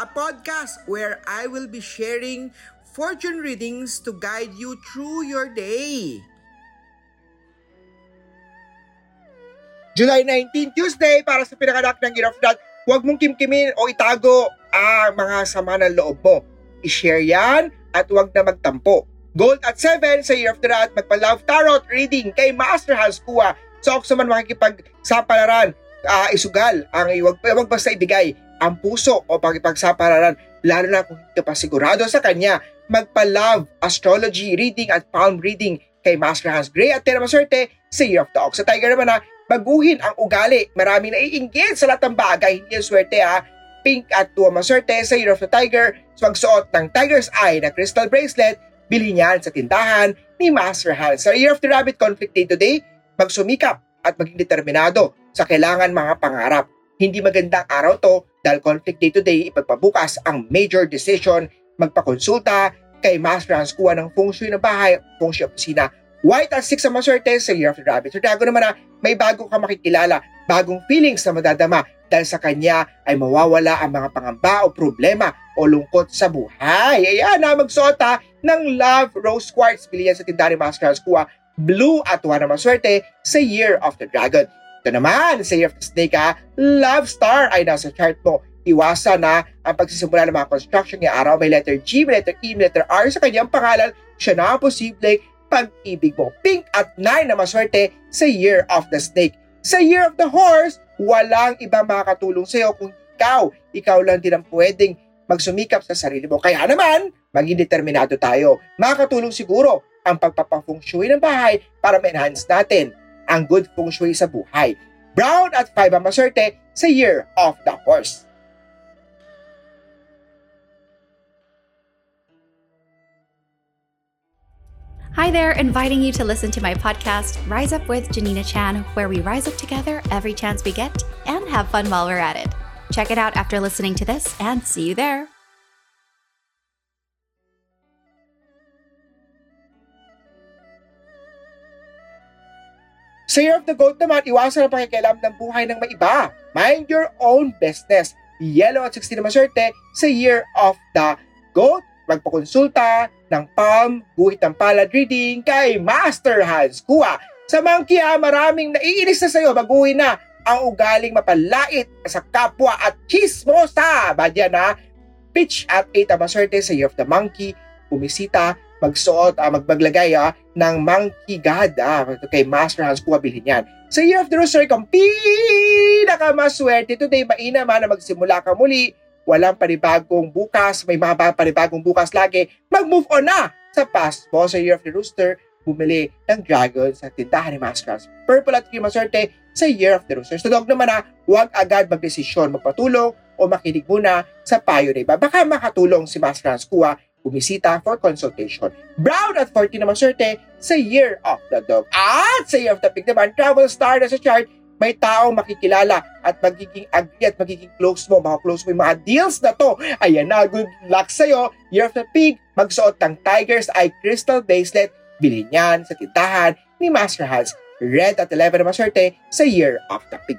a podcast where I will be sharing fortune readings to guide you through your day. July 19, Tuesday, para sa pinanganak ng Year of That, huwag mong kimkimin o itago ang mga sama ng loob mo. I-share yan at huwag na magtampo. Gold at 7 sa Year of the Rat, magpa-love tarot reading kay Master Hans Kua. So sa man makikipagsapalaran, uh, isugal, ang huwag, huwag basta ibigay ang puso o pakipagsapalaran, lalo na kung hindi pa sigurado sa kanya, magpa-love, astrology, reading at palm reading kay Master Hans Gray at Tera Maswerte sa Year of the Ox. Sa Tiger naman na, baguhin ang ugali. Maraming naiinggit sa lahat ng bagay, hindi ang swerte ha. Pink at tuwa maswerte sa Year of the Tiger. So magsuot ng Tiger's Eye na crystal bracelet Bilhin niyan sa tindahan ni Master Hans. Sa Year of the Rabbit Conflict Day today, magsumikap at maging determinado sa kailangan mga pangarap. Hindi magandang araw to dahil Conflict Day today ipagpabukas ang major decision, magpakonsulta kay Master Hans kuha ng feng shui ng bahay, feng shui opisina. White at 6 ang maswerte sa Year of the Rabbit. So Dago naman na may bago ka makikilala, bagong feelings na madadama dahil sa kanya ay mawawala ang mga pangamba o problema o lungkot sa buhay. Ayan na, magsuot ng Love Rose Quartz. Bili yan sa ni Master Kuha. Blue at tuwa na maswerte sa Year of the Dragon. Ito naman, sa Year of the Snake ha, Love Star ay nasa chart mo. Iwasan na ang pagsisimula ng mga construction ng araw. May letter G, may letter E, may letter R sa kanyang pangalan. Siya na posibleng pag-ibig mo. Pink at 9 na maswerte sa Year of the Snake. Sa Year of the Horse, walang ibang makakatulong sa iyo kung ikaw, ikaw lang din ang pwedeng magsumikap sa sarili mo. Kaya naman, maging determinado tayo. Makakatulong siguro ang pagpapafeng shui ng bahay para ma-enhance natin ang good feng shui sa buhay. Brown at 5 ang maswerte sa Year of the Horse. Hi there, inviting you to listen to my podcast, Rise Up with Janina Chan, where we rise up together every chance we get and have fun while we're at it. Check it out after listening to this and see you there. Sa Year of the Goat naman, iwasan ang pakikialam ng buhay ng maiba. Mind your own business. Yellow at 16 na maswerte sa Year of the Goat. Magpakonsulta ng palm, guhit ng palad reading kay Master Hans Kua. Sa monkey ha, maraming naiinis na sa'yo, baguhin na ang ugaling mapalait sa kapwa at chismosa. Badyan na, pitch at 8 ang maswerte sa Year of the Monkey. Bumisita, magsuot, uh, magmaglagay uh, ng monkey god uh, kay Master Hans Kua bilhin yan. Sa Year of the Rooster, kung pinakamaswerte today, mainam na magsimula ka muli walang panibagong bukas, may mga panibagong bukas lagi, mag-move on na sa past mo sa Year of the Rooster, bumili ng dragon sa tindahan ni Mascas. Purple at cream maswerte sa Year of the Rooster. So dog naman na, huwag agad magdesisyon, magpatulong o makinig muna sa payo na iba. Baka makatulong si Mascas Kuha bumisita for consultation. Brown at 14 na maswerte sa Year of the Dog. At sa Year of the Pig naman, travel star na sa chart, may taong makikilala at magiging agree at magiging close mo, mga close mo yung mga deals na to. Ayan na, good luck sa'yo. Year of the Pig, magsuot ng Tiger's Eye Crystal Bracelet. Bilhin yan sa tindahan ni Master Hans. Red at 11 na maswerte sa Year of the Pig.